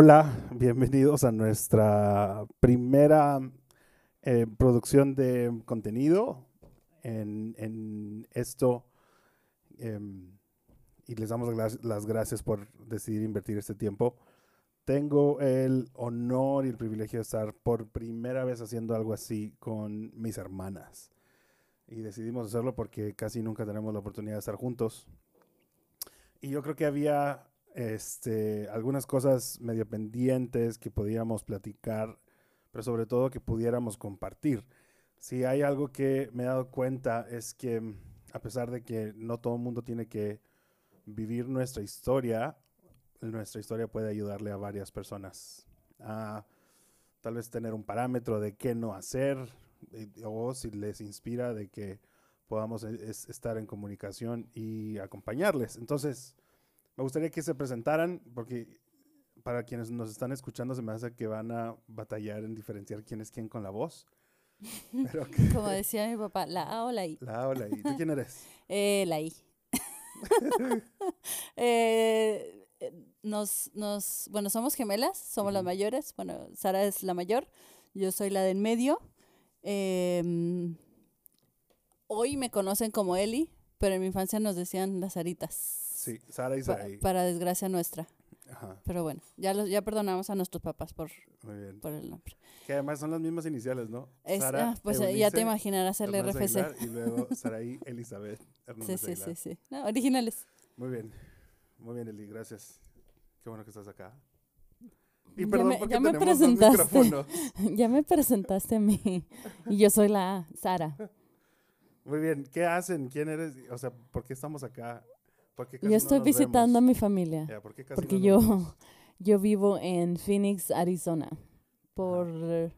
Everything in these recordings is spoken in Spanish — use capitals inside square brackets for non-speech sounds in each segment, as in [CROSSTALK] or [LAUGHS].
Hola, bienvenidos a nuestra primera eh, producción de contenido en, esto. em, y les damos las, las gracias por decidir invertir este tiempo. Tengo el honor y el privilegio de estar por primera vez haciendo algo así con mis hermanas. Y decidimos hacerlo porque casi nunca tenemos la oportunidad de estar juntos. Y yo creo que había este, algunas cosas medio pendientes que podíamos platicar, pero sobre todo que pudiéramos compartir. Si hay algo que me he dado cuenta es que mm, a pesar de que no todo el mundo tiene que vivir nuestra historia, nuestra historia puede ayudarle a varias personas a tal vez tener un parámetro de qué no hacer o si les inspira de que podamos eh, es- estar en comunicación y acompañarles. Entonces, me gustaría que se presentaran porque para quienes nos están escuchando se me hace que van a batallar en diferenciar quién es quién con la voz. [LAUGHS] Pero [LAUGHS] que Como decía mi papá, la A o la I. la hola, ¿y tú quién eres? [LAUGHS] Eh, la I. Eh, nos, nos, bueno, somos gemelas, somos las mayores. Bueno, Sara es la mayor, yo soy la del medio. Em, hoy me conocen como Eli, pero en mi infancia nos decían las Saritas. Sí, Sara y Pa- Saraí. para desgracia nuestra. Ajá, Pero bueno, ya, los, ya perdonamos a nuestros papás por, muy bien. por el nombre. Que además son las mismas iniciales, ¿no? Es- Sara, ah, pues ya te imaginarás el Hernández RFC. Aguilar, y luego [LAUGHS] Saraí Elizabeth Sí, Hernández sí, Aguilar. sí, sí. No, originales. Muy bien, muy bien, Eli, gracias. Qué bueno que estás acá. Y Ya perdón me- porque ya me tenemos presentaste. [LAUGHS] ya me presentaste a mí. Y yo soy la Sara. Muy bien, ¿qué hacen? ¿Quién eres? O sea, ¿por qué estamos acá? ¿Por qué casi Yo no estoy nos visitando a vemos? mi familia. Ya, ¿por Porque no yo, [LAUGHS] yo vivo en Phoenix, Arizona. Por.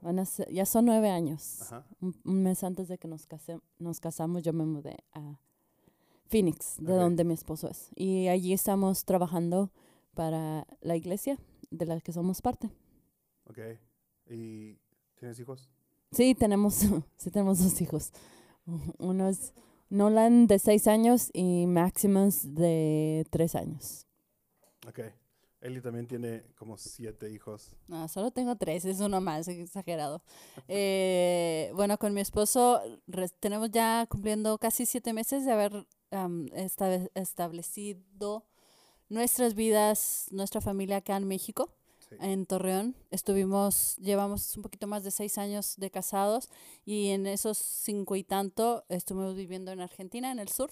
van a ser- ya son nueve años. Ajá, Un, un mes antes de que nos, case- nos casamos, yo me mudé a Phoenix, de Ok. donde mi esposo es. Y allí estamos trabajando para la iglesia de la que somos parte. ok. ¿Y tienes hijos? Sí, tenemos, [LAUGHS] sí tenemos dos hijos. [LAUGHS] Uno es Nolan de seis años y Maximus de tres años. Ok. Eli también tiene como siete hijos. No, solo tengo tres, es uno más, exagerado. [LAUGHS] Eh, bueno, con mi esposo tenemos ya cumpliendo casi siete meses de haber esta- establecido nuestras vidas, nuestra familia acá en México. Sí. en Torreón. Estuvimos, llevamos un poquito más de seis años de casados y en esos cinco y tanto estuvimos viviendo en Argentina, en el sur,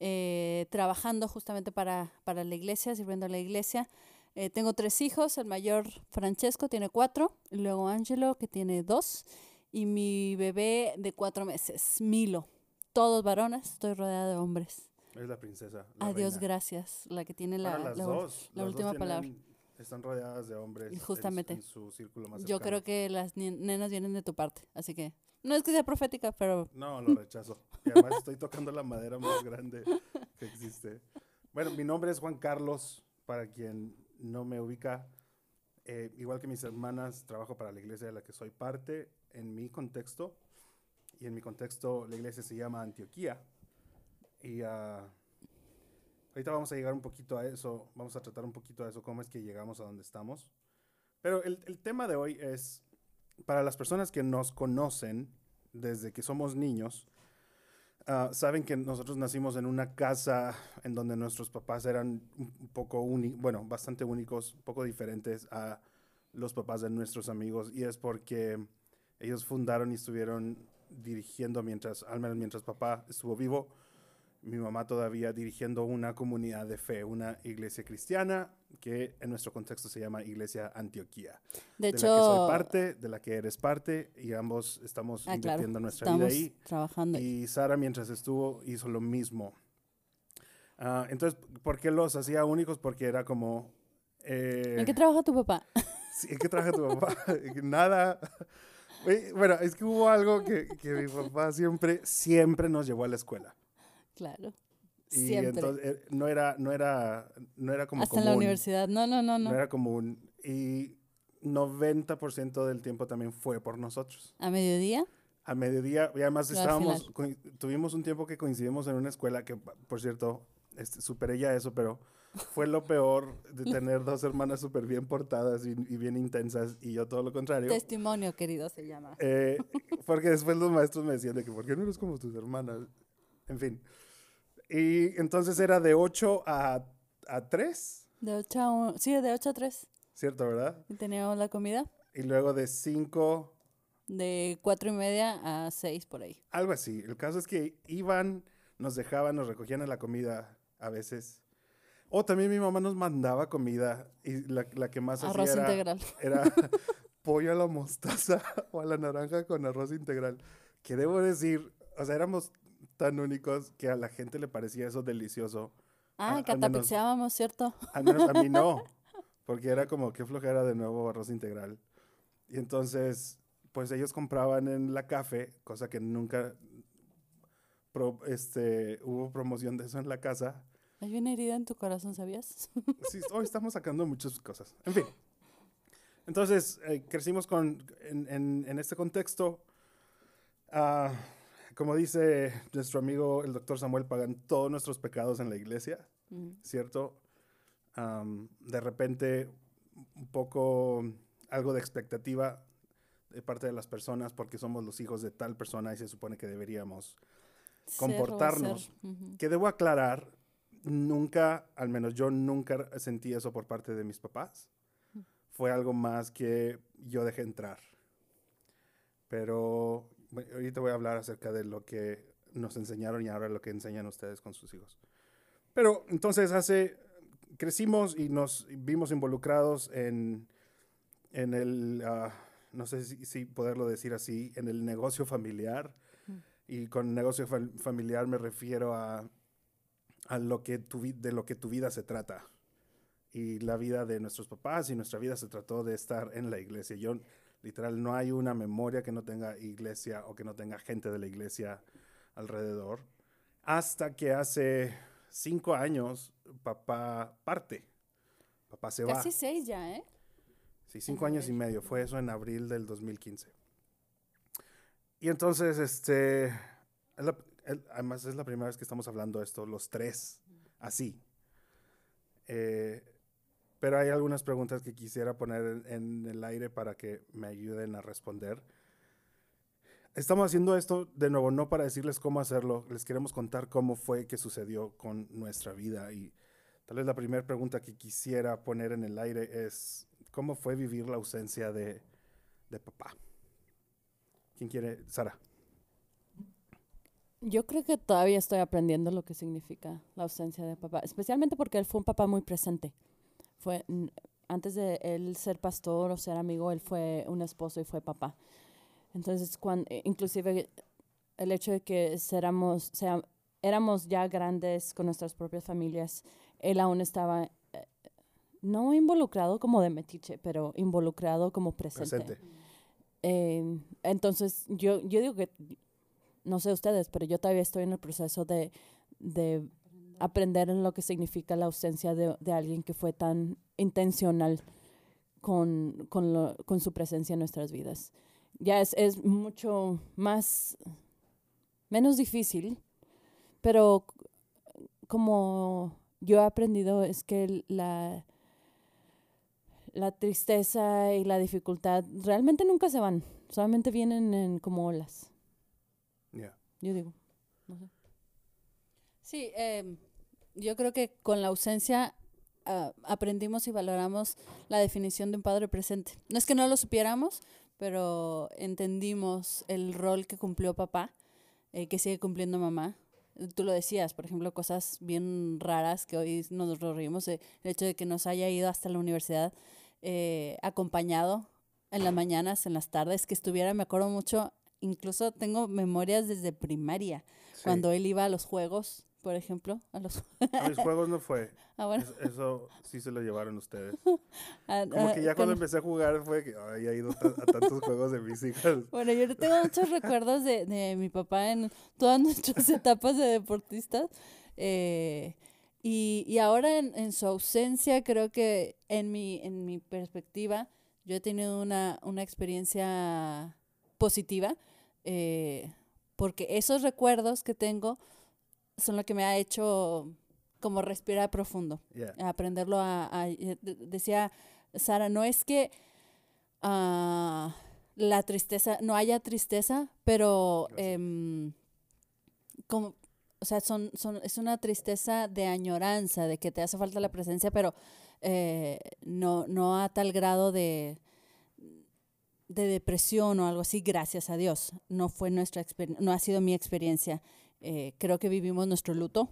eh, trabajando justamente para, para la iglesia, sirviendo a la iglesia. Eh, tengo tres hijos, el mayor Francesco tiene cuatro, y luego Angelo que tiene dos y mi bebé de cuatro meses, Milo. Todos varones, estoy rodeada de hombres. Es la princesa. la Adiós, reina. gracias, la que tiene la, la- la última palabra. Están rodeadas de hombres. en- Justamente. En, su círculo más Yo cercano. creo que las nenas vienen de tu parte, así que no es que sea profética, pero No, lo rechazo. Y además [LAUGHS] estoy tocando la madera más grande que existe. Bueno, mi nombre es Juan Carlos, para quien no me ubica. Eh, igual que mis hermanas, trabajo para la iglesia de la que soy parte. En mi contexto, y en mi contexto la iglesia se llama Antioquía. Y ah, ahorita vamos a llegar un poquito a eso, vamos a tratar un poquito a eso, cómo es que llegamos a donde estamos. Pero el, el tema de hoy es, para las personas que nos conocen desde que somos niños, ah, saben que nosotros nacimos en una casa en donde nuestros papás eran un poco únicos, bueno, bastante únicos, un poco diferentes a los papás de nuestros amigos, y es porque ellos fundaron y estuvieron dirigiendo mientras, al menos mientras papá estuvo vivo, mi mamá todavía dirigiendo una comunidad de fe, una iglesia cristiana que en nuestro contexto se llama Iglesia Antioquía de de hecho... la que soy parte, de la que eres parte, y ambos estamos Ah, claro, invirtiendo nuestra estamos vida ahí. trabajando. ahí. Y Sara, mientras estuvo, hizo lo mismo. Ah, entonces, ¿por qué los hacía únicos? Porque era como... eh, ¿En qué trabaja tu papá? [LAUGHS] sí, ¿en qué trabaja tu papá? [LAUGHS] Nada. [LAUGHS] Bueno, es que hubo algo que, que mi papá siempre, siempre nos llevó a la escuela. Claro. Y Siempre. entonces eh, no era, no era, no era como Hasta en la común. universidad. No, no, no, No no. era común. Y 90% del tiempo también fue por nosotros. A mediodía. A mediodía, y además al estábamos, tuvimos un tiempo que coincidimos en una escuela que, por cierto, este, superé ya eso, pero fue lo peor de [LAUGHS] tener dos hermanas súper bien portadas y, y bien intensas y yo todo lo contrario. Testimonio, querido, se llama. Eh, [LAUGHS] porque después los maestros me decían de que, ¿por qué no eres como tus hermanas? En fin. Y entonces era de 8 a, a 3, De 8 a 1. Sí, de 8 a 3. ¿cierto, verdad? Y teníamos la comida. Y luego de 5, De 4 y media a 6 por ahí. algo así. El caso es que iban, nos dejaban, nos recogían en la comida a veces. O también mi mamá nos mandaba comida y la, la que más Arroz hacía era, integral. [LAUGHS] era [LAUGHS] pollo a la mostaza [LAUGHS] o a la naranja con arroz integral. Que debo decir, o sea, éramos tan únicos que a la gente le parecía eso delicioso. Ah, menos- catapixiábamos, ¿cierto? Al menos a mí no, [LAUGHS] porque era como que flojera de nuevo arroz integral. Y entonces, pues ellos compraban en la café, cosa que nunca pro- este, hubo promoción de eso en la casa. Hay una herida en tu corazón, ¿sabías? [LAUGHS] Sí, hoy estamos sacando muchas cosas. En fin. Entonces, eh, crecimos con, en, en- en este contexto. ah, como dice nuestro amigo el doctor Samuel, pagan todos nuestros pecados en la iglesia, Mm. ¿cierto? Am, de repente, un poco algo de expectativa de parte de las personas porque somos los hijos de tal persona y se supone que deberíamos Ser Comportarnos. ser. Ujú. que debo aclarar, nunca, al menos yo nunca sentí eso por parte de mis papás. Fue algo más que yo dejé entrar. Pero ahorita voy a hablar acerca de lo que nos enseñaron y ahora lo que enseñan ustedes con sus hijos. Pero entonces hace, crecimos y nos vimos involucrados en, en el, ah, no sé si, si poderlo decir así, en el negocio familiar. Y con negocio fam- familiar me refiero a, a lo que tu, de lo que tu vida se trata. Y la vida de nuestros papás y nuestra vida se trató de estar en la iglesia. Yo, literal, no hay una memoria que no tenga iglesia o que no tenga gente de la iglesia alrededor. Hasta que hace cinco años papá parte. Papá se va. Casi seis ya, ¿eh? Sí, cinco años y medio. Fue eso en abril del 2015. Y entonces, este, es la- además es la primera vez que estamos hablando de esto, los tres, así. Eh, pero hay algunas preguntas que quisiera poner en, en el aire para que me ayuden a responder. Estamos haciendo esto de nuevo no para decirles cómo hacerlo, les queremos contar cómo fue que sucedió con nuestra vida. Y tal vez la primera pregunta que quisiera poner en el aire es, ¿cómo fue vivir la ausencia de, de papá? ¿Quién quiere? Sara. Yo creo que todavía estoy aprendiendo lo que significa la ausencia de papá, especialmente porque él fue un papá muy presente. Fue antes de él ser pastor o ser amigo, él fue un esposo y fue papá. Entonces, cuando, inclusive el hecho de que éramos, sea, éramos ya grandes con nuestras propias familias, él aún estaba eh, no involucrado como de metiche, pero involucrado como presente. Presente. Eh, entonces, yo, yo digo que, no sé ustedes, pero yo todavía estoy en el proceso de, de aprender en lo que significa la ausencia de, de alguien que fue tan intencional con, con, lo- con su presencia en nuestras vidas. Ya es, es mucho más, menos difícil, pero como yo he aprendido es que la, la tristeza y la dificultad realmente nunca se van, solamente vienen en como olas, Yeah. yo digo. No sé. Sí, em, yo creo que con la ausencia ah, aprendimos y valoramos la definición de un padre presente. No es que no lo supiéramos, pero entendimos el rol que cumplió papá, eh, que sigue cumpliendo mamá. Tú lo decías, por ejemplo, cosas bien raras que hoy nos reímos, el hecho de que nos haya ido hasta la universidad eh, acompañado en las mañanas, en las tardes, que estuviera, me acuerdo mucho, incluso tengo memorias desde primaria, Sí. cuando él iba a los juegos, por ejemplo, a los... A mis juegos no fue. [LAUGHS] Ah, bueno, Es- Eso sí se lo llevaron ustedes. a- [LAUGHS] Como a- que ya cuando con- empecé a jugar fue que ay, he ido a tantos juegos de mis hijas. [LAUGHS] Bueno, yo tengo muchos recuerdos de, de mi papá en todas nuestras etapas de deportistas. eh, y, y ahora en, en su ausencia, creo que en mi, en mi perspectiva, yo he tenido una, una experiencia positiva, eh, porque esos recuerdos que tengo son lo que me ha hecho como respirar profundo, Yeah. aprenderlo a, a- eh, de- decía Sara, no es que ah, la tristeza, no haya tristeza, pero em, como, o sea, son, son, es una tristeza de añoranza, de que te hace falta la presencia, pero eh, no, no a tal grado de, de depresión o algo así, gracias a Dios. No fue nuestra experiencia, no ha sido mi experiencia. Eh, creo que vivimos nuestro luto.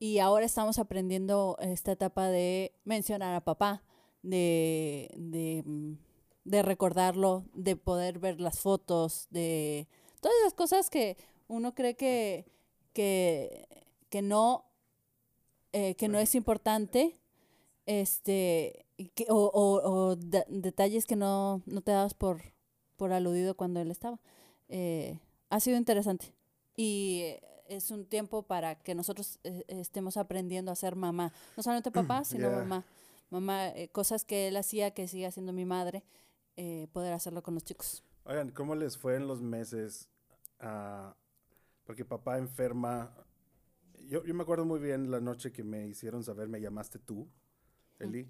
Y ahora estamos aprendiendo esta etapa de mencionar a papá, de, de, mm, de recordarlo, de poder ver las fotos, de todas las cosas que uno cree que, que, que no, eh, que no es importante, este, que- o, o- o de- detalles que no, no te dabas por, por aludido cuando él estaba. Eh, ha sido interesante y es un tiempo para que nosotros eh, estemos aprendiendo a ser mamá, no solamente papá, [CLEARS THROAT] sino Yeah. mamá. Mamá, eh, cosas que él hacía, que sigue haciendo mi madre, eh, poder hacerlo con los chicos. Oigan, ¿cómo les fue en los meses? ah, porque papá enferma. Yo, yo me acuerdo muy bien la noche que me hicieron saber, me llamaste tú, Eli.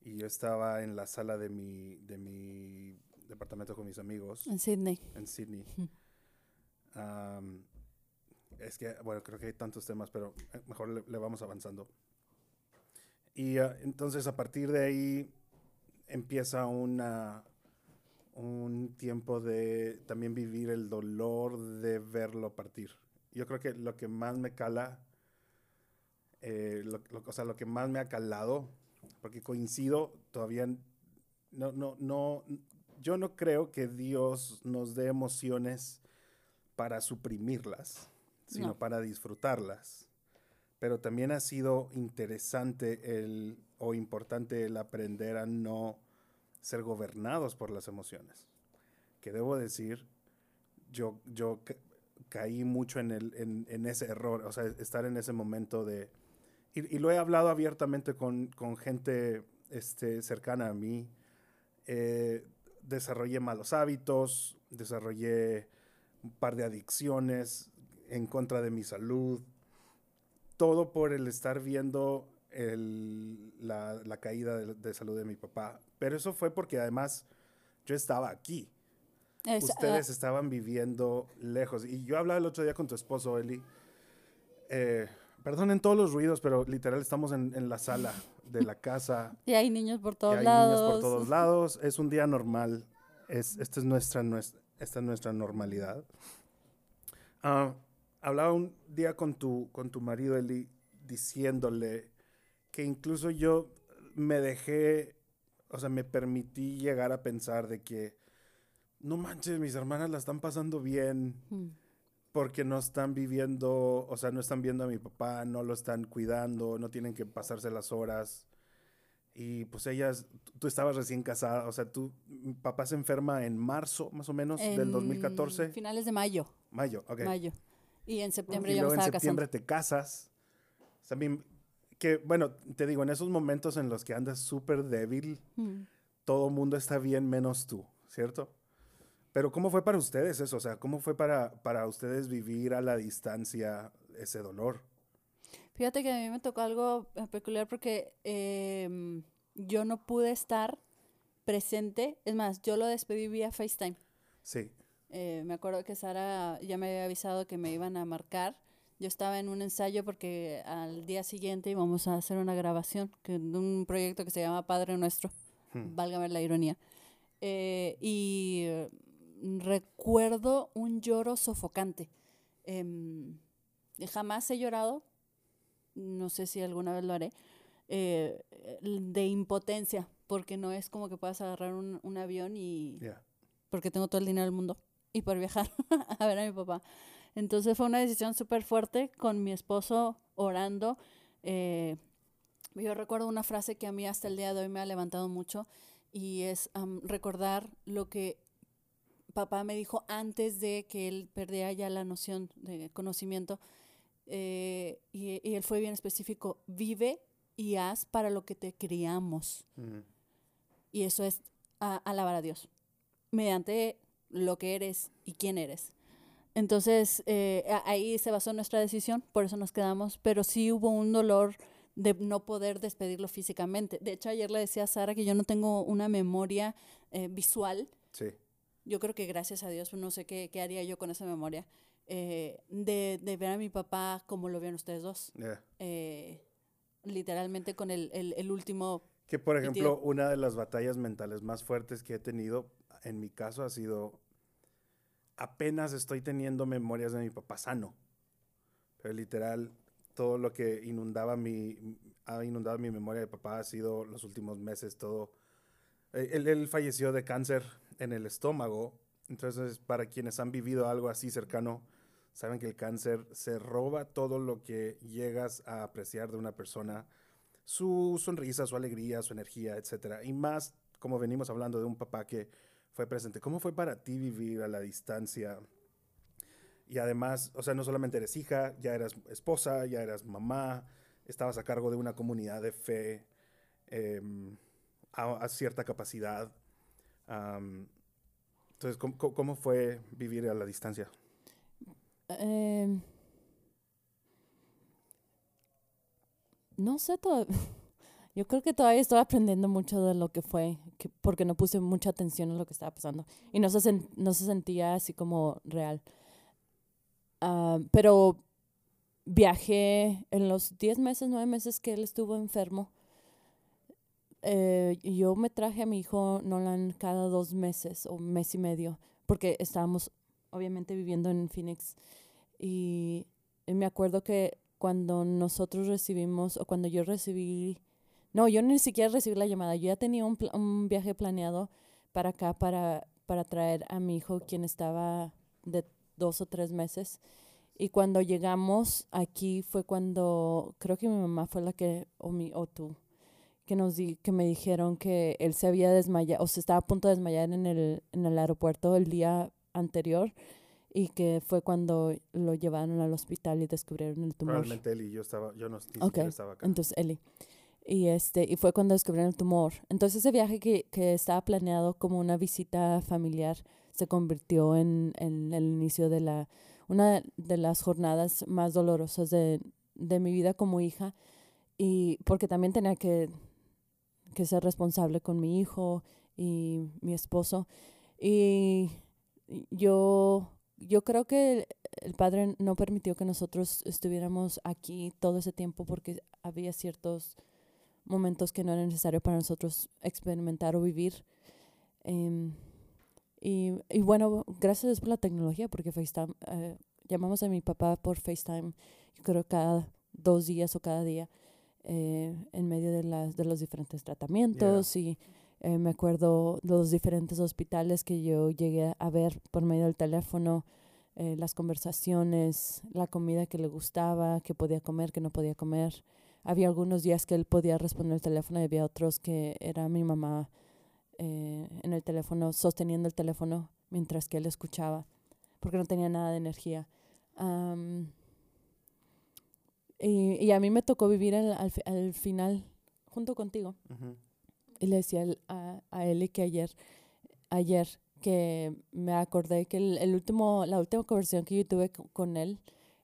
Y yo estaba en la sala de mi, de mi departamento con mis amigos En Sydney. en Sydney. Ujú. Es que, bueno, creo que hay tantos temas, pero eh, mejor le, vamos avanzando. Y ah, entonces a partir de ahí empieza una, un tiempo de también vivir el dolor de verlo partir. Yo creo que lo que más me cala, eh, lo, o sea, lo que más me ha calado, porque coincido, todavía no, no, no, yo no creo que Dios nos dé emociones para suprimirlas, sino No. para disfrutarlas. Pero también ha sido interesante el, o importante el aprender a no ser gobernados por las emociones. Que debo decir, yo, yo ca- caí mucho en, el, en, en ese error, o sea, estar en ese momento de... Y, y lo he hablado abiertamente con, con gente este, cercana a mí. Eh, desarrollé malos hábitos, desarrollé un par de adicciones en contra de mi salud. Todo por el estar viendo el- la, la caída de, de salud de mi papá. Pero eso fue porque además yo estaba aquí. Es, ah, Ustedes estaban viviendo lejos. Y yo hablaba el otro día con tu esposo, Eli. Eh, perdonen todos los ruidos, pero literal estamos en, en la sala de la casa. [LAUGHS] y hay niños por y todos hay lados. niños por todos lados. Es un día normal. Es, esta, es nuestra, nues- esta es nuestra normalidad. Ah, hablaba un día con tu, con tu marido, Eli, diciéndole que incluso yo me dejé, o sea, me permití llegar a pensar de que, no manches, mis hermanas la están pasando bien Mm. porque no están viviendo, o sea, no están viendo a mi papá, no lo están cuidando, no tienen que pasarse las horas. Y pues ellas, tú estabas recién casada, o sea, mi papá se enferma en marzo, más o menos, del En 2014. Finales de mayo. Mayo, ok. Mayo. Y en septiembre y ya me luego en estaba septiembre te casas. Mi- que, bueno, te digo, en esos momentos en los que andas súper débil, casando. Mm. todo mundo está bien menos tú, ¿cierto? Pero ¿cómo fue para ustedes eso? O sea, ¿cómo fue para, para ustedes vivir a la distancia ese dolor? Fíjate que a mí me tocó algo peculiar porque em, yo no pude estar presente. Es más, yo lo despedí vía FaceTime. Sí. Eh, me acuerdo que Sara ya me había avisado que me iban a marcar. Yo estaba en un ensayo porque al día siguiente íbamos a hacer una grabación que, de un proyecto que se llama Padre Nuestro. Hmm. Válgame la ironía. Eh, y eh, recuerdo un lloro sofocante. Em, jamás he llorado, no sé si alguna vez lo haré, eh, de impotencia, porque no es como que puedas agarrar un, un avión y porque tengo todo el dinero del mundo y por viajar [LAUGHS] a ver a mi papá. Entonces fue una decisión súper fuerte con mi esposo orando. eh, yo recuerdo una frase que a mí hasta el día de hoy me ha levantado mucho y es recordar lo que papá me dijo antes de que él perdiera ya la noción de conocimiento. Eh, y, y él fue bien específico, vive y haz para lo que te criamos. Mm. Y eso es a- alabar a Dios mediante lo que eres y quién eres. Entonces, eh, ahí se basó nuestra decisión, por eso nos quedamos, pero sí hubo un dolor de no poder despedirlo físicamente. De hecho, ayer le decía a Sara que yo no tengo una memoria eh, visual. Sí. Yo creo que gracias a Dios, no sé qué, qué haría yo con esa memoria, eh, de, de ver a mi papá como lo vieron ustedes dos. Yeah. Eh, literalmente con el, el, el último Que por ejemplo, una de las batallas mentales más fuertes que he tenido, en mi caso, ha sido apenas estoy teniendo memorias de mi papá sano. Pero literal, todo lo que inundaba mi, ha inundado mi memoria de papá ha sido los últimos meses, todo. Eh, Él, él falleció de cáncer en el estómago. Entonces, para quienes han vivido algo así cercano, saben que el cáncer se roba todo lo que llegas a apreciar de una persona su sonrisa, su alegría, su energía, etcétera. Y más, como venimos hablando de un papá que fue presente. ¿Cómo fue para ti vivir a la distancia? Y además, o sea, no solamente eres hija, ya eras esposa, ya eras mamá, estabas a cargo de una comunidad de fe em, a, cierta capacidad. Entonces, ¿cómo, cómo- cómo fue vivir a la distancia? Eh, no sé todavía. [LAUGHS] Yo creo que todavía estoy aprendiendo mucho de lo que fue, que- porque no puse mucha atención en lo que estaba pasando. Y no se, no se sentía así como real. Ah, pero viajé en los 10 meses, 9 meses que él estuvo enfermo. eh, yo me traje a mi hijo Nolan cada dos meses o mes y medio, porque estábamos obviamente viviendo en Phoenix. Y, me acuerdo que cuando nosotros recibimos, o cuando yo recibí, no, yo ni siquiera recibí la llamada, yo ya tenía un, un viaje planeado para acá para, para traer a mi hijo, quien estaba de dos o tres meses. Y cuando llegamos aquí fue cuando, creo que mi mamá fue la que, o, mi, o tú, que, nos di, que me dijeron que él se había desmayado, o se estaba a punto de desmayar en el, en el aeropuerto el día anterior y que fue cuando lo llevaron al hospital y descubrieron el tumor. Probablemente él y yo estaba, yo no ni Ok, siquiera estaba acá. Entonces, Eli. Y, este, y fue cuando descubrieron el tumor. Entonces, ese viaje que, que estaba planeado como una visita familiar se convirtió en, en el inicio de la, una de las jornadas más dolorosas de, de mi vida como hija. Y porque también tenía que, que ser responsable con mi hijo y mi esposo. Y yo, yo creo que el, padre no permitió que nosotros estuviéramos aquí todo ese tiempo porque había ciertos momentos que no era necesario para nosotros experimentar o vivir. Em, y, y bueno, gracias a Dios por la tecnología, porque FaceTime, eh, llamamos a mi papá por FaceTime, yo creo cada dos días o cada día, eh, en medio de, las, de los diferentes tratamientos. Y eh, me acuerdo de los diferentes hospitales que yo llegué a ver por medio del teléfono, eh, las conversaciones, la comida que le gustaba, que podía comer, que no podía comer. Había algunos días que él podía responder el teléfono y había otros que era mi mamá eh, en el teléfono, sosteniendo el teléfono mientras que él escuchaba, porque no tenía nada de energía. Am, y, y a mí me tocó vivir al, al, al final junto contigo. Ujú. Y le decía a, a Eli que ayer, ayer que me acordé que el, el último, la última conversación que yo tuve co- con él,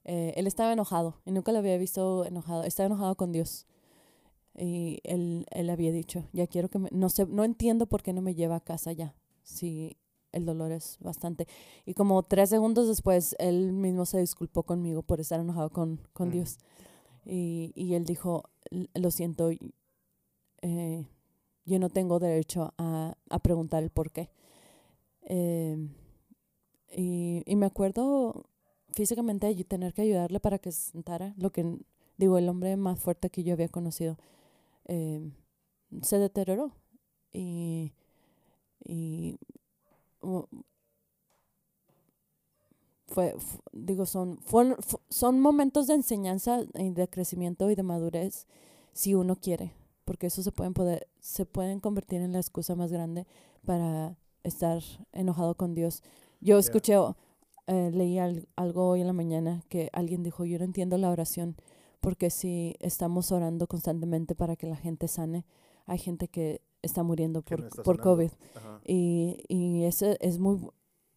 eh, él estaba enojado y nunca lo había visto enojado. Estaba enojado con Dios. Y él, él había dicho, ya quiero que me, no sé, no entiendo por qué no me lleva a casa ya. Si el dolor es bastante. Y como tres segundos después, él mismo se disculpó conmigo por estar enojado con, con Mm. Dios. Y, y él dijo, "L- lo siento, eh, yo no tengo derecho a, a preguntar el por qué. Eh, y, y me acuerdo físicamente allí tener que ayudarle para que se sentara, lo que, digo, el hombre más fuerte que yo había conocido eh, se deterioró. Y, y fue, fu- digo, son, fueron- fu- son momentos de enseñanza y de crecimiento y de madurez si uno quiere, porque eso se pueden poder, se pueden convertir en la excusa más grande para estar enojado con Dios. Yo escuché, eh, leí al- algo hoy en la mañana que alguien dijo, yo no entiendo la oración, porque si estamos orando constantemente para que la gente sane, hay gente que está muriendo por, no está por. COVID. Ajá. Y, y eso es muy,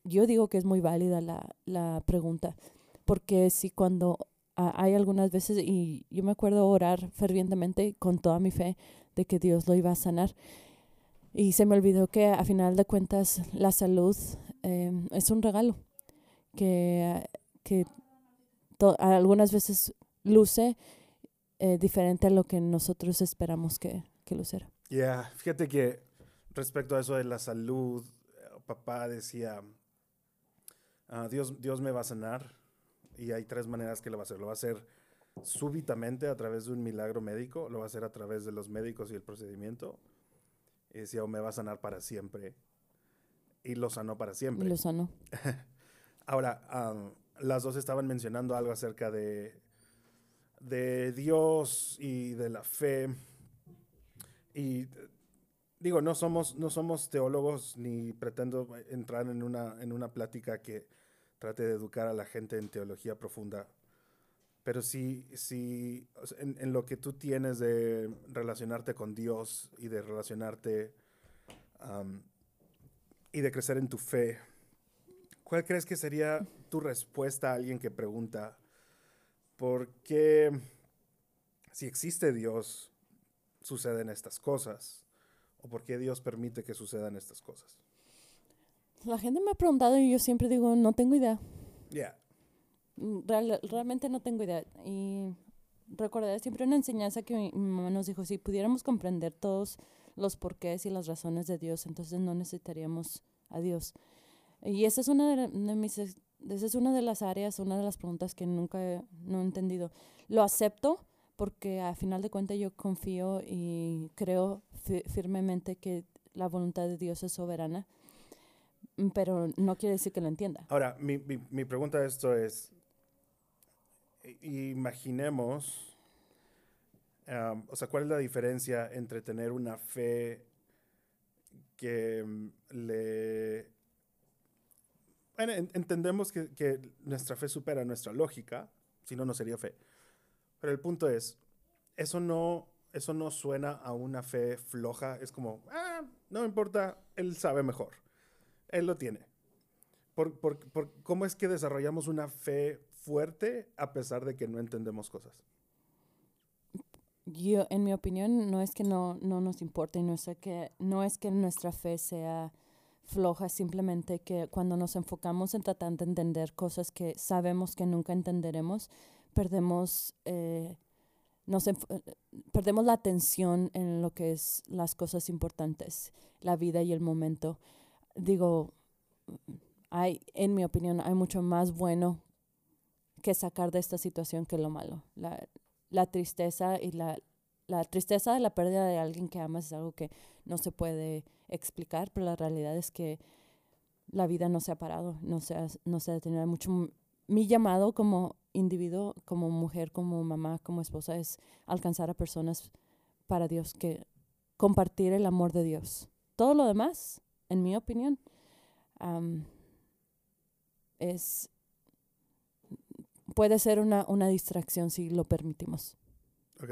yo digo que es muy válida la, la pregunta, porque si cuando hay algunas veces, y yo me acuerdo orar fervientemente con toda mi fe de que Dios lo iba a sanar, y se me olvidó que a final de cuentas la salud eh, es un regalo que, que algunas veces luce eh, diferente a lo que nosotros esperamos que, que luciera. Ya, fíjate que respecto a eso de la salud, eh, papá decía, ah, Dios, Dios me va a sanar y hay tres maneras que lo va a hacer. Lo va a hacer súbitamente a través de un milagro médico, lo va a hacer a través de los médicos y el procedimiento. Y decía, o me va a sanar para siempre. Y lo sanó para Y siempre. lo sanó. [LAUGHS] Ahora, las dos estaban mencionando algo acerca de, de Dios y de la fe. Y digo, no somos, no somos teólogos ni pretendo entrar en una, en una plática que trate de educar a la gente en teología profunda. Pero sí, sí en, lo que tú tienes de relacionarte con Dios y de relacionarte y de crecer en tu fe, ¿Cuál crees que sería tu respuesta a alguien que pregunta por qué, si existe Dios, suceden estas cosas? ¿O por qué Dios permite que sucedan estas cosas? La gente me ha preguntado y yo siempre digo, no tengo idea. Ya, Mm, real- realmente no tengo idea. Y recordaré siempre una enseñanza que mi, mi mamá nos dijo, si pudiéramos comprender todos los porqués y las razones de Dios, entonces no necesitaríamos a Dios. Y esa es una de, de mis, esa es una de las áreas, una de las preguntas que nunca he, no he entendido. Lo acepto porque a final de cuentas yo confío y creo fi- firmemente que la voluntad de Dios es soberana, pero no quiere decir que lo entienda. Ahora, mi, mi, mi pregunta a esto es, imaginemos, am, o sea, ¿cuál es la diferencia entre tener una fe que mm, le... Bueno, en- entendemos que, que nuestra fe supera nuestra lógica, si no, no sería fe. Pero el punto es, eso no, eso no suena a una fe floja, es como, ah, no importa, él sabe mejor, él lo tiene. Por, por- ¿Cómo es que desarrollamos una fe fuerte a pesar de que no entendemos cosas? Yo, en mi opinión, no es que no, no nos importe, no es que, no es que nuestra fe sea floja, simplemente que cuando nos enfocamos en tratar de entender cosas que sabemos que nunca entenderemos, perdemos, eh, nos eh, perdemos la atención en lo que es las cosas importantes, la vida y el momento. Digo, hay, en mi opinión, hay mucho más bueno que sacar de esta situación que lo malo. La, la tristeza y la, la tristeza de la pérdida de alguien que amas es algo que no se puede explicar, pero la realidad es que la vida no se ha parado, no se ha, no se ha detenido. Mucho, mi llamado como individuo, como mujer, como mamá, como esposa, es alcanzar a personas para Dios, que compartir el amor de Dios. Todo lo demás, en mi opinión, am, es puede ser una, una distracción si lo permitimos. Ok.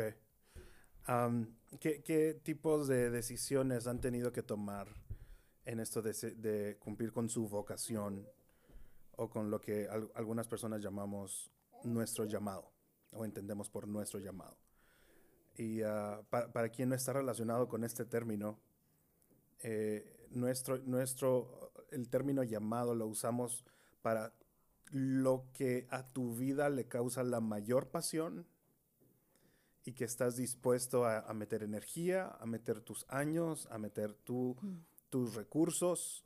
Am, ¿qué, qué tipos de decisiones han tenido que tomar en esto de, de cumplir con su vocación o con lo que al- algunas personas llamamos nuestro llamado o entendemos por nuestro llamado? Y ah, pa- para quien no está relacionado con este término, eh, nuestro, nuestro, el término llamado lo usamos para lo que a tu vida le causa la mayor pasión y que estás dispuesto a, a meter energía, a meter tus años, a meter tu- tus recursos.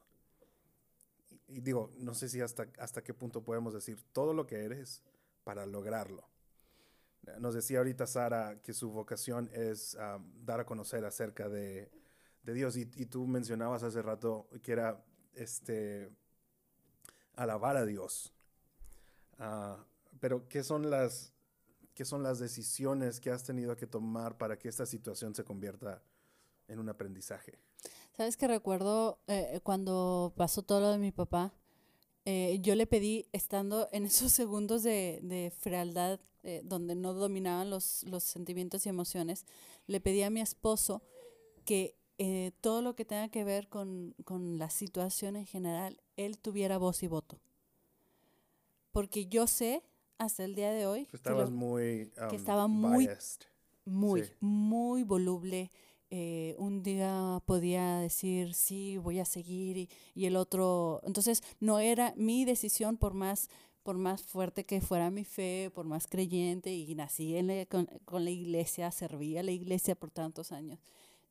Y, y digo, no sé si hasta, hasta qué punto podemos decir todo lo que eres para lograrlo. Nos decía ahorita Sara que su vocación es ah, dar a conocer acerca de, de Dios y, y tú mencionabas hace rato que era este alabar a Dios. Ah, pero ¿qué son las qué son las decisiones que has tenido que tomar para que esta situación se convierta en un aprendizaje? Sabes que recuerdo eh, cuando pasó todo lo de mi papá, eh, yo le pedí, estando en [LAUGHS] esos segundos de, de frialdad, eh, donde no dominaban los, los sentimientos y emociones, le pedí a mi esposo que eh, todo lo que tenga que ver con, con la situación en general, él tuviera voz y voto. Porque yo sé hasta el día de hoy que, Estabas lo- muy que um, estaba muy- biased. muy, sí. muy voluble. eh, un día podía decir, sí, voy a seguir, y, y el otro. Entonces, no era mi decisión, por más, por más fuerte que fuera mi fe, por más creyente, y nací en la- con, con la iglesia, serví a la iglesia por tantos años.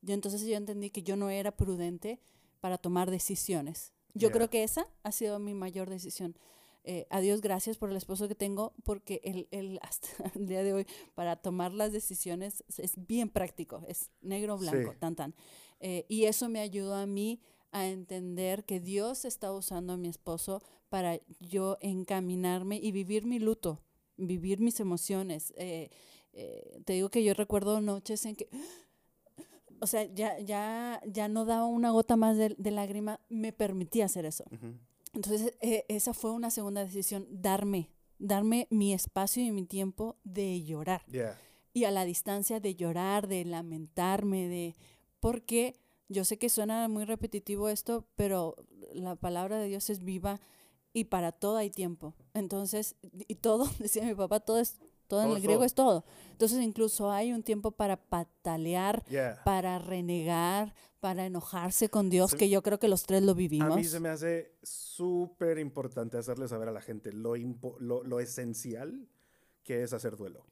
Yo entonces yo entendí que yo no era prudente para tomar decisiones. Yo creo que esa ha sido mi mayor decisión. Eh, a Dios gracias por el esposo que tengo, porque él, él hasta [LAUGHS] el día de hoy para tomar las decisiones es- bien práctico, es negro blanco, Sí. tan tan. Eh, y eso me ayudó a mí a entender que Dios está usando a mi esposo para yo encaminarme y vivir mi luto, vivir mis emociones. Eh, te digo que yo recuerdo noches en que, o sea, ya, ya, ya no daba una gota más de, de lágrima, me permitía hacer eso. Entonces, eh, esa fue una segunda decisión, darme, darme mi espacio y mi tiempo de llorar. Yeah. Y a la distancia de llorar, de lamentarme, de... Porque yo sé que suena muy repetitivo esto, pero la palabra de Dios es viva y para todo hay tiempo. Entonces, y todo, [LAUGHS] decía mi papá, todo es... Todo en el griego todo. es todo. Entonces, incluso hay un tiempo para patalear, Yeah. para renegar, para enojarse con Dios, Se- que yo creo que los tres lo A vivimos. mí se me hace súper importante hacerle saber a la gente lo, impo- lo, lo esencial que es hacer duelo.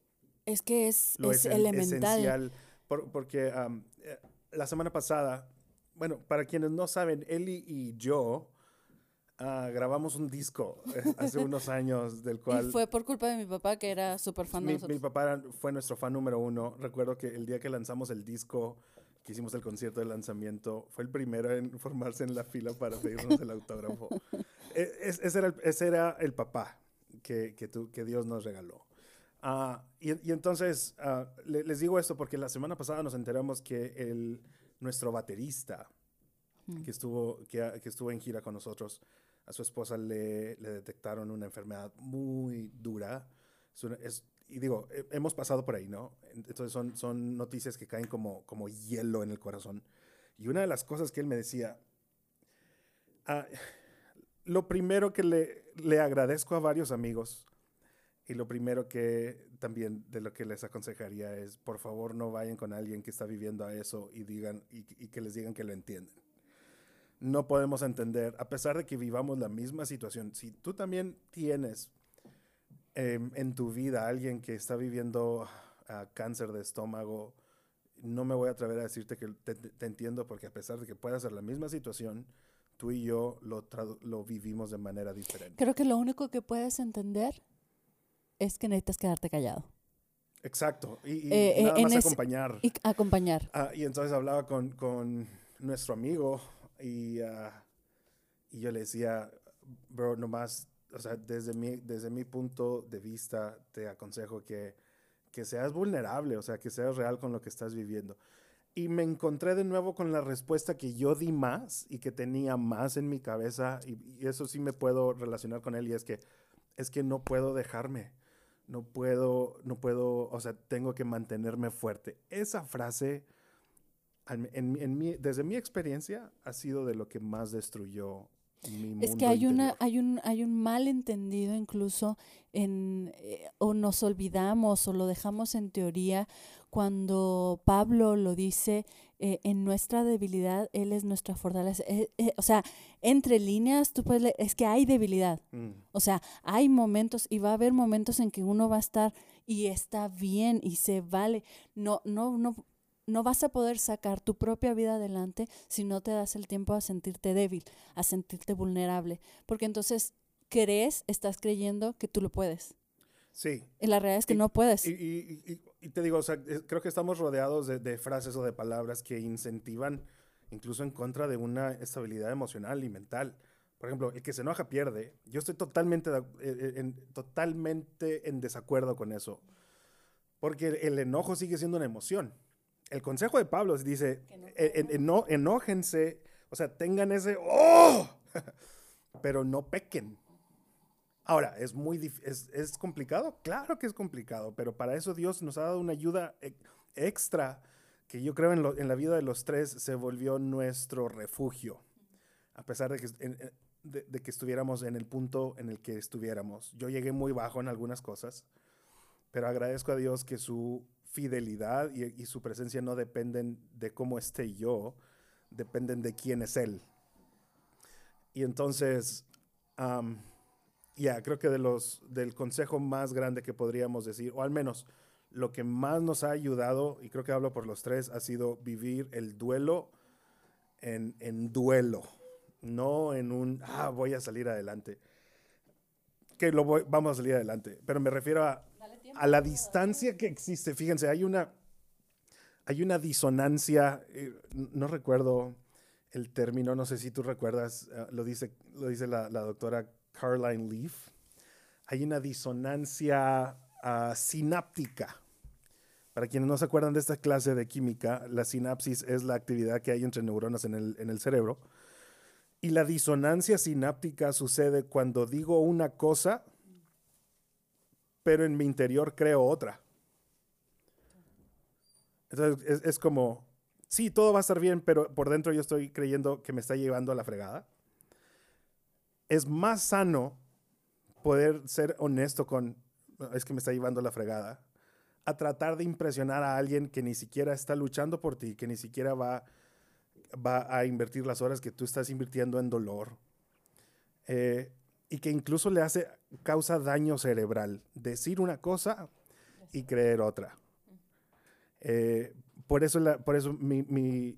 Es que es, Lo es elemental. esencial. por- porque eh, la semana pasada, bueno, para quienes no saben, Eli y yo ah, grabamos un disco eh, hace [LAUGHS] unos años del cual... Y fue por culpa de mi papá, que era súper fan de Mi, nosotros. mi papá fue nuestro fan número uno. Recuerdo que el día que lanzamos el disco, que hicimos el concierto de lanzamiento, fue el primero en formarse en la fila para pedirnos el autógrafo. [LAUGHS] E- es- ese, era el, ese era el papá que, que, tu- que Dios nos regaló. Ah, y, y entonces, ah, le- les digo esto porque la semana pasada nos enteramos que el, nuestro baterista, Mm. que estuvo, que, que estuvo en gira con nosotros, a su esposa le, le detectaron una enfermedad muy dura. Es es- y digo, he- hemos pasado por ahí, ¿no? Entonces son, son noticias que caen como, como hielo en el corazón. Y una de las cosas que él me decía, ah, lo primero que le, le agradezco a varios amigos y lo primero que también de lo que les aconsejaría es, por favor, no vayan con alguien que está viviendo a eso y, digan, y, y que les digan que lo entienden. No podemos entender, a pesar de que vivamos la misma situación, si tú también tienes em, en tu vida a alguien que está viviendo ah, cáncer de estómago, no me voy a atrever a decirte que te, te entiendo porque a pesar de que pueda ser la misma situación, tú y yo lo, vivimos de manera diferente. Creo que lo único que puedes entender es que necesitas quedarte callado Exacto. Y, y Eh, eh, nada más acompañar. y acompañar. Ah, y entonces hablaba con, con nuestro amigo y, ah, y yo le decía, bro, nomás, o sea, desde mi, desde mi punto de vista, te aconsejo que, que seas vulnerable, o sea, que seas real con lo que estás viviendo. Y me encontré de nuevo con la respuesta que yo di más y que tenía más en mi cabeza, y, y eso sí me puedo relacionar con él, y es que, es que no puedo dejarme no puedo, no puedo, o sea, tengo que mantenerme fuerte. Esa frase, en, mi- en mi- desde mi experiencia, ha sido de lo que más destruyó mi mundo Es que hay una, hay un, hay un malentendido incluso en eh, o nos olvidamos o lo dejamos en teoría cuando Pablo lo dice eh, en nuestra debilidad él es nuestra fortaleza. Eh, eh, o sea, entre líneas tú puedes leer, es que hay debilidad. Mm, O sea, hay momentos y va a haber momentos en que uno va a estar y está bien y se vale. No, no, no, no vas a poder sacar tu propia vida adelante si no te das el tiempo a sentirte débil, a sentirte vulnerable. Porque entonces crees, estás creyendo que tú lo puedes. sí, Y la realidad es que Y- no puedes. y, y- y- y te digo, o sea, creo que estamos rodeados de, de frases o de palabras que incentivan incluso en contra de una estabilidad emocional y mental. Por ejemplo, el que se enoja pierde. Yo estoy totalmente, de eh, eh, en, totalmente en desacuerdo con eso. Porque el enojo sigue siendo una emoción. El consejo de Pablo dice, "E- en- eno- enójense, o sea, tengan ese, ¡oh! [LAUGHS] pero no pequen. Ahora, ¿es muy es, es complicado? Claro que es complicado, pero para eso Dios nos ha dado una ayuda e- extra que yo creo en, lo- en la vida de los tres se volvió nuestro refugio. A pesar de que en- en- de que estuviéramos en el punto en el que estuviéramos. Yo llegué muy bajo en algunas cosas, pero agradezco a Dios que su fidelidad y, su presencia no dependen de cómo esté yo, dependen de quién es Él. Y entonces, ya, creo que de los, del consejo más grande que podríamos decir, o al menos lo que más nos ha ayudado, y creo que hablo por los tres, ha sido vivir el duelo en, en duelo, no en un, ah, voy a salir adelante. Que lo voy- vamos a salir adelante, pero me refiero a, a la distancia que existe. Fíjense, hay una, hay una disonancia, eh, no recuerdo el término, no sé si tú recuerdas, eh, lo dice, lo dice la, la doctora Caroline Leaf. Hay una disonancia ah, sináptica. Para quienes no se acuerdan de esta clase de química, la sinapsis es la actividad que hay entre neuronas en el, en el cerebro. Y la disonancia sináptica sucede cuando digo una cosa, pero en mi interior creo otra. Entonces es, como, sí, todo va a estar bien, pero por dentro yo estoy creyendo que me está llevando a la fregada. Es más sano poder ser honesto con, "No, es que me está llevando a la fregada, a tratar de impresionar a alguien que ni siquiera está luchando por ti, que ni siquiera va, va a invertir las horas que tú estás invirtiendo en dolor. Eh, y que incluso le hace, causa daño cerebral. Decir una cosa y creer otra. Eh, por eso, la- por eso mi, mi-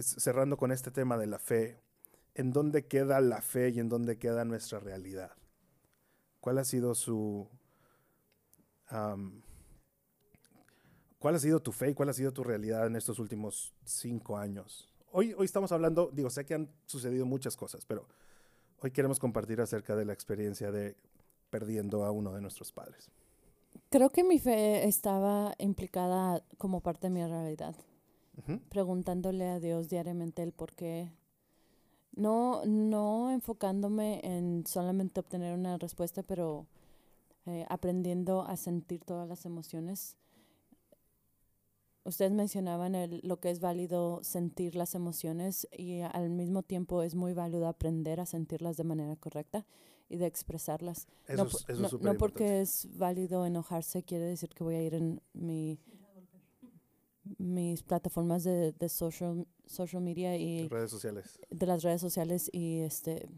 cerrando con este tema de la fe, ¿en dónde queda la fe y en dónde queda nuestra realidad? ¿Cuál ha sido su... am, ¿Cuál ha sido tu fe y cuál ha sido tu realidad en estos últimos cinco años? Hoy, hoy estamos hablando, digo, sé que han sucedido muchas cosas, pero hoy queremos compartir acerca de la experiencia de perdiendo a uno de nuestros padres. Creo que mi fe estaba implicada como parte de mi realidad, preguntándole a Dios diariamente el por qué. No, no enfocándome en solamente obtener una respuesta, pero eh, aprendiendo a sentir todas las emociones. Ustedes mencionaban el- lo que es válido sentir las emociones y al mismo tiempo es muy válido aprender a sentirlas de manera correcta y de expresarlas. Eso no, es, no- porque es válido enojarse quiere decir que voy a ir en mi mis plataformas de, de social, social media y redes sociales. de las redes sociales y este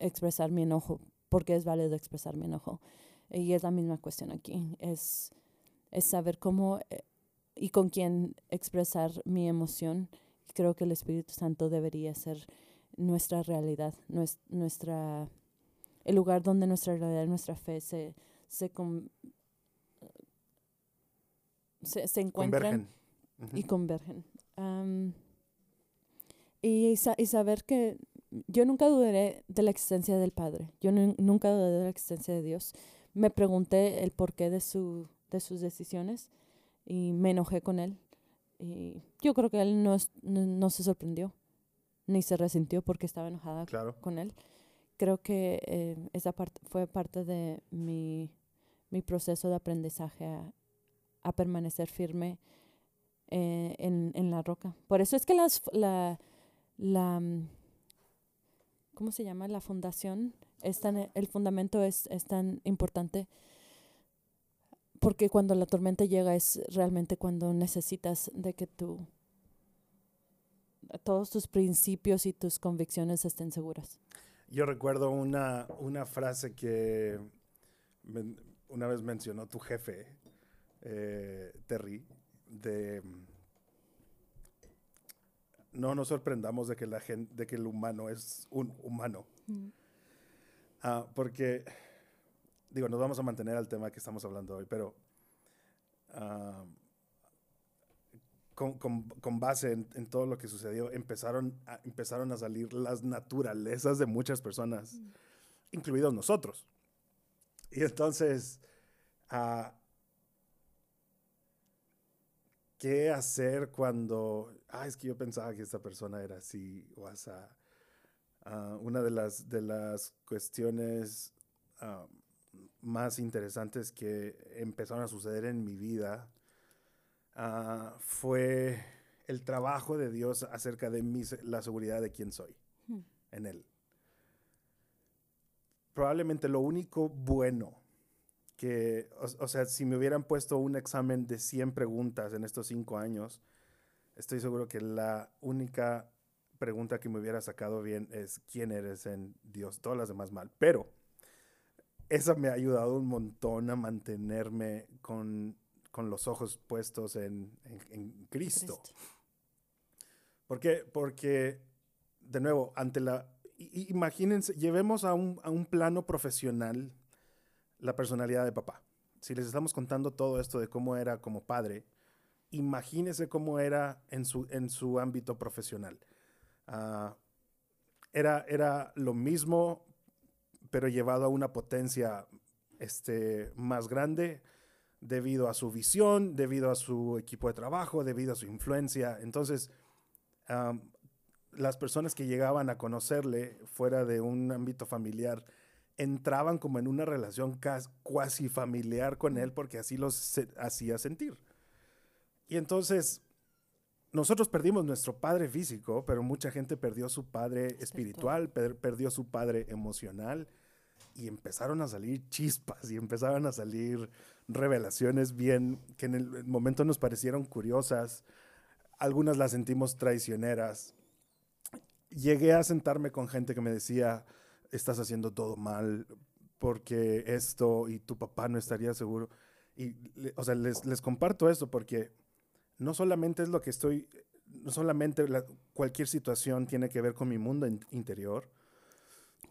expresar mi enojo, porque es válido expresar mi enojo. Y es la misma cuestión aquí, es, es saber cómo eh, y con quién expresar mi emoción. Creo que el Espíritu Santo debería ser nuestra realidad, nues- nuestra, el lugar donde nuestra realidad, nuestra fe se, se, con- se, se encuentran Convergen. Y convergen. Am, y, sa- y saber que yo nunca dudé de la existencia del Padre, yo nu- nunca dudé de la existencia de Dios. Me pregunté el porqué de, su, de sus decisiones y me enojé con Él. Y yo creo que Él no, es- no, no se sorprendió ni se resintió porque estaba enojada Claro. con él. Creo que eh, esa parte fue parte de mi, mi proceso de aprendizaje a, a permanecer firme eh, en, en la roca. Por eso es que las, la, la, mm, ¿cómo se llama? La fundación, es tan, el fundamento es, es tan importante porque cuando la tormenta llega es realmente cuando necesitas de que tú todos tus principios y tus convicciones estén seguras. Yo recuerdo una, una frase que una vez mencionó tu jefe, eh, Terry, de no nos sorprendamos de que la gente, de que el humano es un humano. Ah, porque, digo, nos vamos a mantener al tema que estamos hablando hoy, pero ah, con, con- con base en, en todo lo que sucedió, empezaron a, empezaron a salir las naturalezas de muchas personas, incluidos nosotros. Y entonces, ah, ¿qué hacer cuando, ah, es que yo pensaba que esta persona era así o asá? Ah, una de las, de las cuestiones más interesantes que empezaron a suceder en mi vida ah, fue el trabajo de Dios acerca de mi la seguridad de quién soy Hmm. en Él. probablemente lo único bueno que, o, sea, si me hubieran puesto un examen de 100 preguntas en estos cinco años, estoy seguro que la única pregunta que me hubiera sacado bien es quién eres en Dios, todas las demás mal. Pero esa me ha ayudado un montón a mantenerme con, los ojos puestos en, Cristo. ¿Por qué? Porque, de nuevo, ante la... Imagínense, llevemos a un, a un plano profesional la personalidad de papá. Si les estamos contando todo esto de cómo era como padre, imagínense cómo era en su, en su ámbito profesional. Ah, era, era lo mismo, pero llevado a una potencia este, más grande debido a su visión, debido a su equipo de trabajo, debido a su influencia. Entonces, las personas que llegaban a conocerle fuera de un ámbito familiar entraban como en una relación cuasi familiar con él porque así los hacía sentir. Y entonces, nosotros perdimos nuestro padre físico, pero mucha gente perdió su padre espiritual, perdió su padre emocional y empezaron a salir chispas y empezaron a salir revelaciones bien que en el momento nos parecieron curiosas. Algunas las sentimos traicioneras. Llegué a sentarme con gente que me decía, estás haciendo todo mal porque esto y tu papá no estaría seguro. Y, o sea, les, les, comparto esto porque no solamente es lo que estoy, no solamente cualquier situación tiene que ver con mi mundo interior,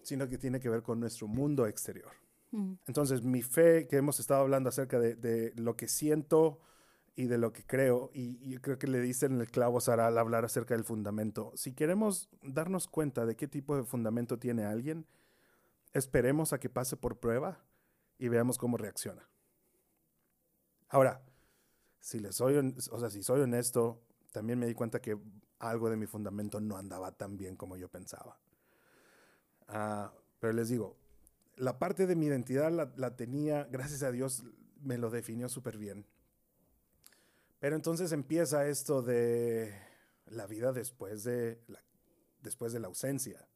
sino que tiene que ver con nuestro mundo exterior. Mm. Entonces, mi fe, que hemos estado hablando acerca de, de, lo que siento y de lo que creo, y, creo que le dicen el clavo Sara al hablar acerca del fundamento. Si queremos darnos cuenta de qué tipo de fundamento tiene alguien, esperemos a que pase por prueba y veamos cómo reacciona. Ahora, si les soy, o sea, si soy honesto, también me di cuenta que algo de mi fundamento no andaba tan bien como yo pensaba. Ah, pero les digo, la parte de mi identidad la, tenía, gracias a Dios, me lo definió súper bien. Pero entonces empieza esto de la vida después de después de la ausencia.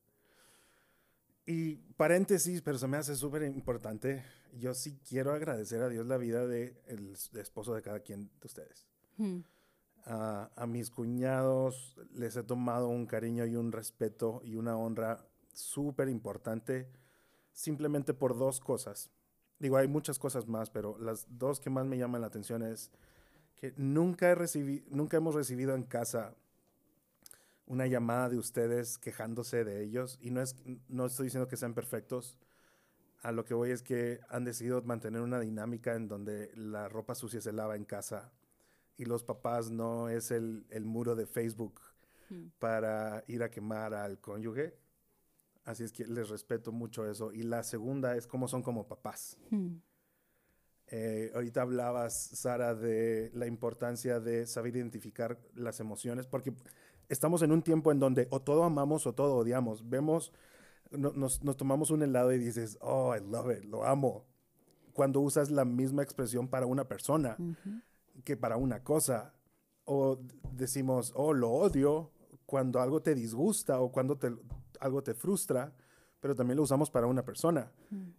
Y paréntesis, pero se me hace súper importante. Yo sí quiero agradecer a Dios la vida del de esposo de cada quien de ustedes. Hmm. a mis cuñados les he tomado un cariño y un respeto y una honra súper importante simplemente por dos cosas. Digo, hay muchas cosas más, pero las dos que más me llaman la atención es que nunca, he recibido, nunca hemos recibido en casa una llamada de ustedes quejándose de ellos y no es no estoy diciendo que sean perfectos. A lo que voy es que han decidido mantener una dinámica en donde la ropa sucia se lava en casa y los papás no es el, el muro de Facebook hmm. para ir a quemar al cónyuge. Así es que les respeto mucho eso. Y la segunda es cómo son como papás. Hmm. Eh, ahorita hablabas, Sara, de la importancia de saber identificar las emociones, porque estamos en un tiempo en donde o todo amamos o todo odiamos. Vemos, nos, nos, tomamos un helado y dices, oh, I love it, lo amo. Cuando usas la misma expresión para una persona que para una cosa. O decimos, oh, lo odio cuando algo te disgusta o cuando te, algo te frustra, pero también lo usamos para una persona.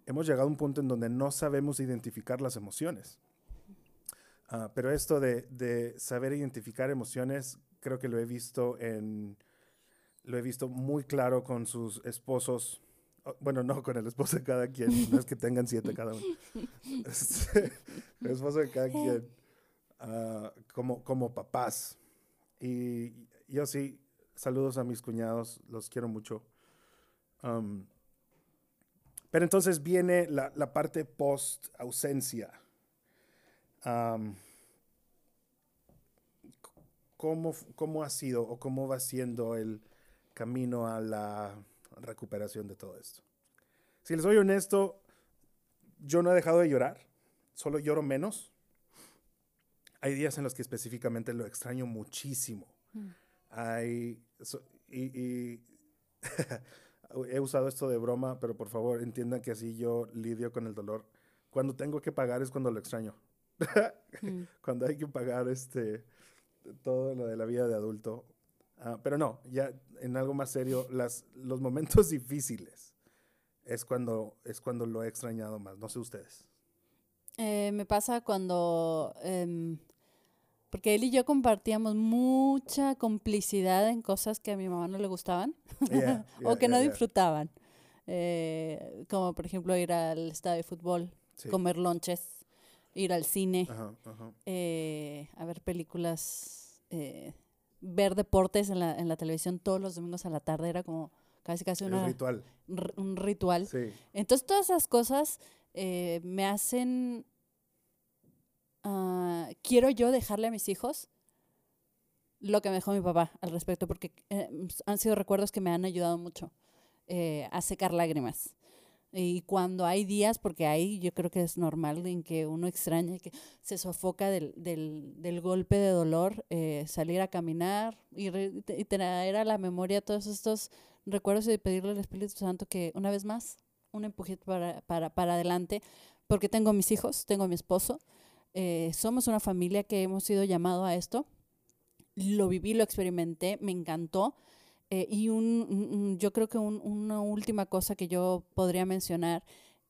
Hemos llegado a un punto en donde no sabemos identificar las emociones. Ah, pero esto de, de, saber identificar emociones creo que lo he visto en, lo he visto muy claro con sus esposos. Bueno, no con el esposo de cada quien, no es que tengan siete cada uno. [LAUGHS] Este, el esposo de cada quien, uh, como, como papás. Y yo sí, saludos a mis cuñados, los quiero mucho. Um, pero entonces viene la, la parte post ausencia. Um, ¿cómo, ha sido o cómo va siendo el camino a la recuperación de todo esto? Si les soy honesto, yo no he dejado de llorar, solo lloro menos. Hay días en los que específicamente lo extraño muchísimo. Mm. Hay, y, [LAUGHS] he usado esto de broma, pero por favor entiendan que así yo lidio con el dolor. Cuando tengo que pagar es cuando lo extraño. Mm. [LAUGHS] Cuando hay que pagar este, todo lo de la vida de adulto. Ah, pero no, ya en algo más serio, las, los momentos [LAUGHS] difíciles es cuando, es cuando lo he extrañado más. No sé ustedes. Eh, me pasa cuando, em, porque él y yo compartíamos mucha complicidad en cosas que a mi mamá no le gustaban [LAUGHS] Yeah, [LAUGHS] o que no yeah, disfrutaban. Eh, como por ejemplo ir al estadio de fútbol, Sí. comer lonches, ir al cine, Ajá, ajá. eh, a ver películas, eh, ver deportes en la, en la televisión todos los domingos a la tarde. Era como casi casi una, ritual. r- un ritual. Sí. Entonces todas esas cosas eh, me hacen... ah, quiero yo dejarle a mis hijos lo que me dejó mi papá al respecto, porque eh, han sido recuerdos que me han ayudado mucho eh, a secar lágrimas. Y cuando hay días, porque ahí yo creo que es normal en que uno extraña que se sofoca del, del, del golpe de dolor, eh, salir a caminar y, re- y traer a la memoria todos estos recuerdos y pedirle al Espíritu Santo que una vez más, un empujito para, para, para adelante, porque tengo mis hijos, tengo mi esposo, eh, somos una familia que hemos sido llamado a esto, lo viví, lo experimenté, me encantó. eh, y un, yo creo que un- una última cosa que yo podría mencionar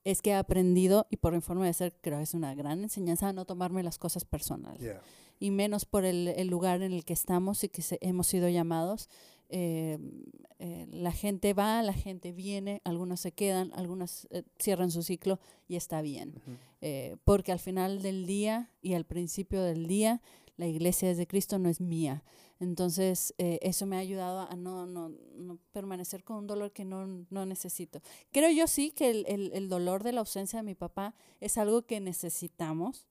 es que he aprendido, y por mi forma de ser, creo que es una gran enseñanza, a no tomarme las cosas personales Yeah. y menos por el, el lugar en el que estamos y que se- hemos sido llamados. Eh, eh, la gente va, la gente viene, algunos se quedan, algunos eh, cierran su ciclo y está bien. Porque al final del día y al principio del día, la iglesia es de Cristo, no es mía. Entonces, eso me ha ayudado a no, no, no permanecer con un dolor que no, no necesito. Creo yo sí que el, el- el dolor de la ausencia de mi papá es algo que necesitamos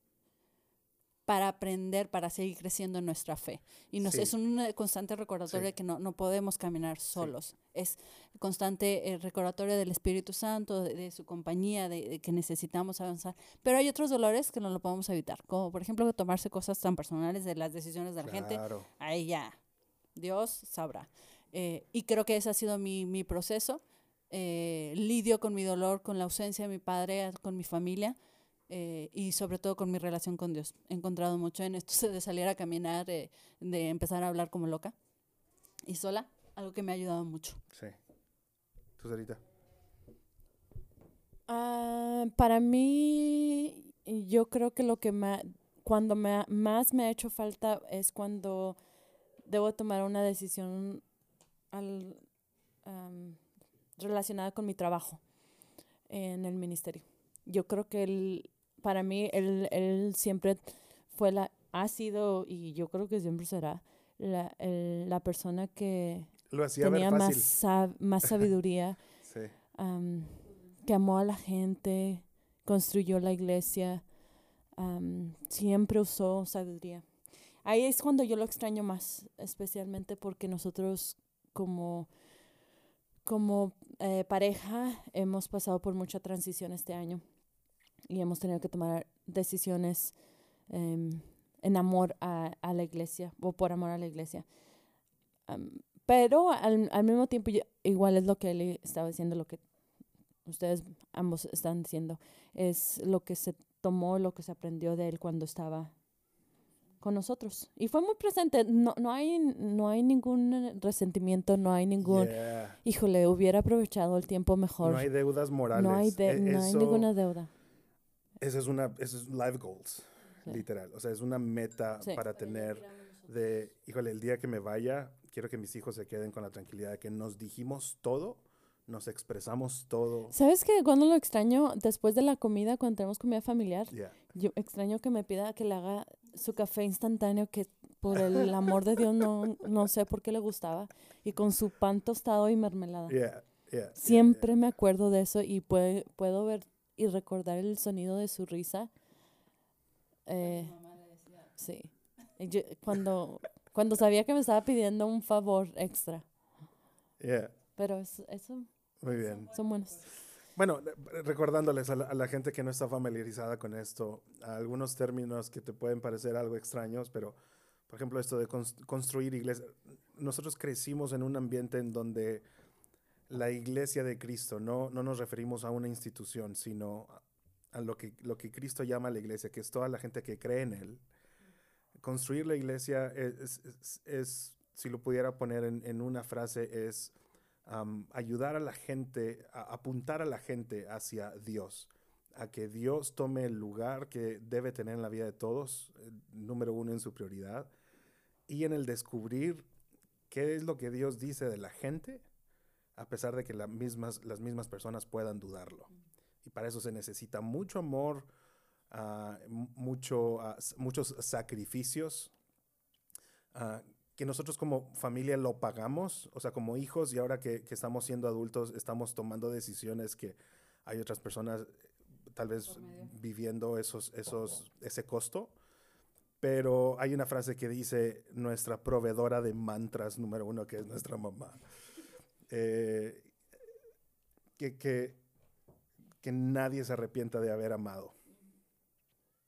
para aprender, para seguir creciendo en nuestra fe. Y nos, Sí. es un eh, constante recordatorio Sí. de que no, no podemos caminar solos. Es constante eh, recordatorio del Espíritu Santo, de, de su compañía, de, de que necesitamos avanzar. Pero hay otros dolores que no lo podemos evitar, como por ejemplo tomarse cosas tan personales de las decisiones de la gente. Claro. Ahí ya, Dios sabrá. Eh, y creo que ese ha sido mi, mi proceso. Eh, lidio con mi dolor, con la ausencia de mi padre, con mi familia eh, y sobre todo con mi relación con Dios. He encontrado mucho en esto de salir a caminar, eh, de empezar a hablar como loca y sola, algo que me ha ayudado mucho. Sí. ¿Tú, Sarita? Ah, para mí, yo creo que lo que ma- cuando me ha- más me ha hecho falta es cuando debo tomar una decisión al- relacionada con mi trabajo en el ministerio. Yo creo que él, para mí, él, él siempre fue la, ha sido y yo creo que siempre será la, el- la persona que Lo hacía tenía ver más, sab- más [LAUGHS] sabiduría Sí. am, que amó a la gente, construyó la iglesia, am, siempre usó sabiduría. Ahí es cuando yo lo extraño más, especialmente porque nosotros como, como eh, pareja hemos pasado por mucha transición este año y hemos tenido que tomar decisiones em, en amor a, a la iglesia o por amor a la iglesia. Pero al, al mismo tiempo, yo- igual es lo que él estaba diciendo, lo que ustedes ambos están diciendo, es lo que se tomó, lo que se aprendió de él cuando estaba con nosotros. Y fue muy presente, no, no, hay, no hay ningún resentimiento, no hay ningún, Yeah. híjole, hubiera aprovechado el tiempo mejor. No hay deudas morales. No hay, de- E- no hay ninguna deuda. Esa es una, eso es life goals, Sí. literal. O sea, es una meta Sí. para tener de, híjole, el día que me vaya, quiero que mis hijos se queden con la tranquilidad de que nos dijimos todo, nos expresamos todo. ¿Sabes que cuando lo extraño? Después de la comida, cuando tenemos comida familiar, Yeah. yo extraño que me pida que le haga su café instantáneo que por el amor de Dios no, no sé por qué le gustaba. Y con su pan tostado y mermelada. Yeah, yeah, yeah, Siempre me acuerdo de eso y puede- puedo ver y recordar el sonido de su risa. Eh, sí. Yo- cuando, cuando sabía que me estaba pidiendo un favor extra. yeah. Pero es- eso Muy bien. son buenos. Bueno, recordándoles a la, a la gente que no está familiarizada con esto, a algunos términos que te pueden parecer algo extraños, pero por ejemplo esto de cons- construir iglesias. Nosotros crecimos en un ambiente en donde la iglesia de Cristo, no, no nos referimos a una institución, sino a, lo, que, lo que Cristo llama la iglesia, que es toda la gente que cree en Él. Construir la iglesia es, es- si lo pudiera poner en, en una frase, es ayudar a la gente, apuntar a la gente hacia Dios, a que Dios tome el lugar que debe tener en la vida de todos, eh, número uno en su prioridad, y en el descubrir qué es lo que Dios dice de la gente, a pesar de que la mismas, las mismas personas puedan dudarlo. Y para eso se necesita mucho amor, ah, mu- mucho, ah, muchos sacrificios, ah, que nosotros como familia lo pagamos, o sea, como hijos, y ahora que, que estamos siendo adultos, estamos tomando decisiones que hay otras personas eh, tal vez viviendo esos, esos, ese costo. Pero hay una frase que dice nuestra proveedora de mantras número uno, que es nuestra mamá. Eh, que, que, que nadie se arrepienta de haber amado.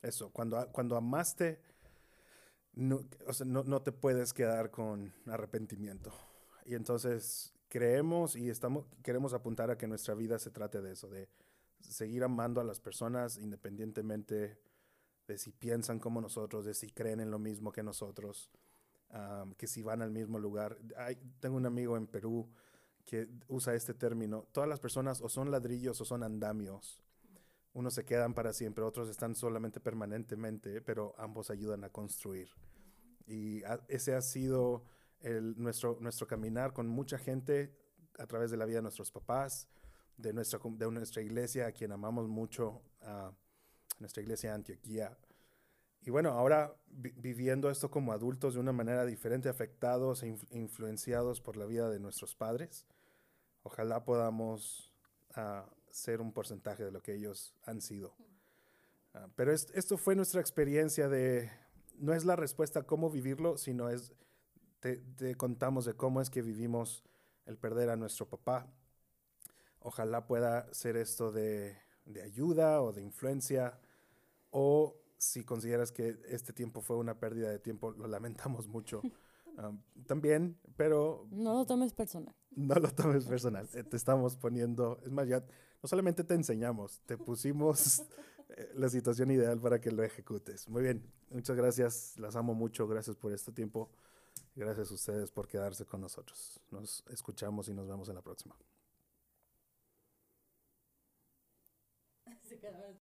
Eso, cuando, cuando amaste, no, o sea, no, no te puedes quedar con arrepentimiento. Y entonces creemos y estamos, queremos apuntar a que nuestra vida se trate de eso, de seguir amando a las personas independientemente de si piensan como nosotros, de si creen en lo mismo que nosotros, que si van al mismo lugar. Hay- tengo un amigo en Perú que usa este término. Todas las personas o son ladrillos o son andamios. Unos se quedan para siempre, otros están solamente permanentemente, pero ambos ayudan a construir. Y ese ha sido el- nuestro, nuestro caminar con mucha gente a través de la vida de nuestros papás, de nuestra, de nuestra iglesia, a quien amamos mucho, nuestra iglesia de Antioquía. Y bueno, ahora vi- viviendo esto como adultos de una manera diferente, afectados e influ- influenciados por la vida de nuestros padres, ojalá podamos ah, ser un porcentaje de lo que ellos han sido. Ah, pero es- esto fue nuestra experiencia de, no es la respuesta a cómo vivirlo, sino es, te, te contamos de cómo es que vivimos el perder a nuestro papá. Ojalá pueda ser esto de, de ayuda o de influencia, o si consideras que este tiempo fue una pérdida de tiempo, lo lamentamos mucho. [LAUGHS] Um, también, pero No lo tomes personal. no lo tomes personal. eh, Te estamos poniendo, es más, ya no solamente te enseñamos, te pusimos eh, la situación ideal para que lo ejecutes. Muy bien, muchas gracias, las amo mucho, gracias por este tiempo. Gracias a ustedes por quedarse con nosotros. Nos escuchamos y nos vemos en la próxima. [LAUGHS]